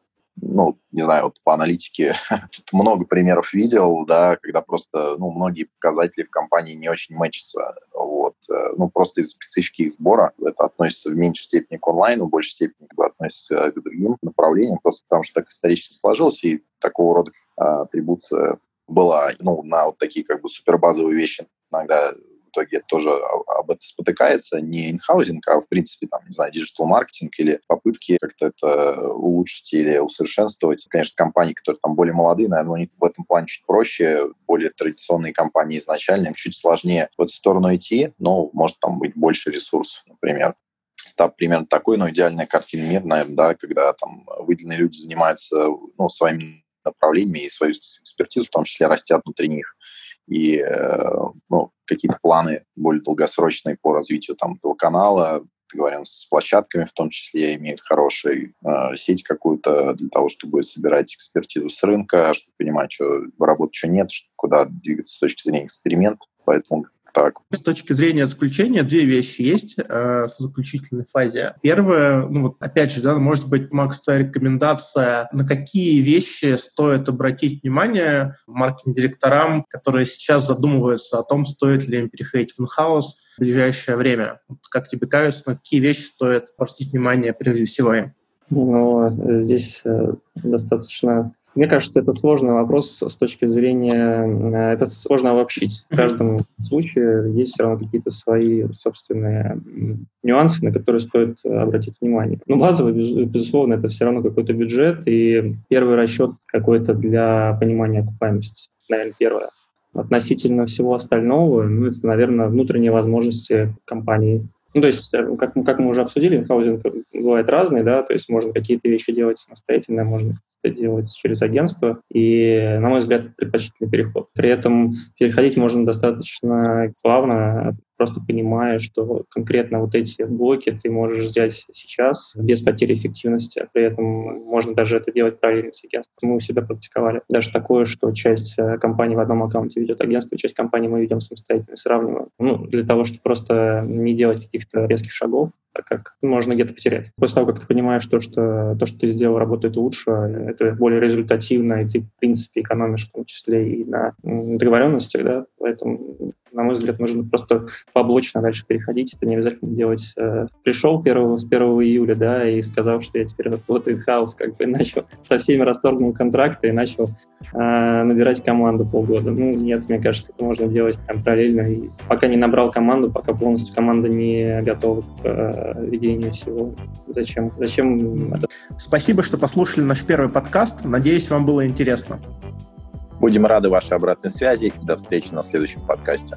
Ну, не знаю, вот по аналитике много примеров видел, да, когда просто, ну, многие показатели в компании не очень мэчатся, вот, э, ну, просто из специфики их сбора это относится в меньшей степени к онлайну, в большей степени как бы, относится к другим направлениям, просто потому что так исторически сложилось, и такого рода атрибуция была, ну, на вот такие как бы супербазовые вещи иногда в итоге тоже об этом спотыкается. Не in-housing, а в принципе, там, не знаю, digital-маркетинг или попытки как-то это улучшить или усовершенствовать. Конечно, компании, которые там более молодые, наверное, у них в этом плане чуть проще, более традиционные компании изначально, им чуть сложнее в эту сторону идти, но может там быть больше ресурсов, например став примерно такой, но идеальная картина мира, наверное, да, когда там выделенные люди занимаются ну, своими направлениями и свою экспертизу, в том числе растят внутри них и э, ну, какие-то планы более долгосрочные по развитию там, этого канала, говорим, с площадками в том числе имеют хорошую э, сеть какую-то для того, чтобы собирать экспертизу с рынка, чтобы понимать, что работы, что нет, что, куда двигаться с точки зрения эксперимента. Поэтому так. С точки зрения заключения две вещи есть э, в заключительной фазе. Первое, ну вот опять же, да, может быть, Макс, твоя рекомендация, на какие вещи стоит обратить внимание маркетинг-директорам, которые сейчас задумываются о том, стоит ли им переходить в инхаус в ближайшее время. Как тебе кажется, на какие вещи стоит обратить внимание прежде всего им? Ну, здесь э, достаточно мне кажется, это сложный вопрос с точки зрения... Э, это сложно обобщить. В каждом случае есть все равно какие-то свои собственные нюансы, на которые стоит обратить внимание. Но ну, базовый, безусловно, это все равно какой-то бюджет и первый расчет какой-то для понимания окупаемости. Наверное, первое. Относительно всего остального, ну, это, наверное, внутренние возможности компании. Ну, то есть, э, как, как мы уже обсудили, инхаузинг бывает разный, да, то есть можно какие-то вещи делать самостоятельно, можно это делать через агентство, и, на мой взгляд, это предпочтительный переход. При этом переходить можно достаточно плавно, просто понимая, что конкретно вот эти блоки ты можешь взять сейчас без потери эффективности. При этом можно даже это делать параллельно с агентством. Мы у себя практиковали. Даже такое, что часть э, компании в одном аккаунте ведет агентство, часть компании мы ведем самостоятельно, сравниваем. Ну, для того, чтобы просто не делать каких-то резких шагов, так как можно где-то потерять. После того, как ты понимаешь, то, что то, что ты сделал, работает лучше, это более результативно, и ты, в принципе, экономишь в том числе и на договоренностях, да, поэтому, на мой взгляд, нужно просто поблочно дальше переходить. Это не обязательно делать. Э, пришел 1, с 1 июля, да, и сказал, что я теперь работаю в хаус, как бы начал со всеми расторгнул контракты и начал э, набирать команду полгода. Ну, нет, мне кажется, это можно делать прям параллельно. И пока не набрал команду, пока полностью команда не готова к э, ведению всего. Зачем? Зачем? Спасибо, что послушали наш первый подкаст. Надеюсь, вам было интересно. Будем рады вашей обратной связи и до встречи на следующем подкасте.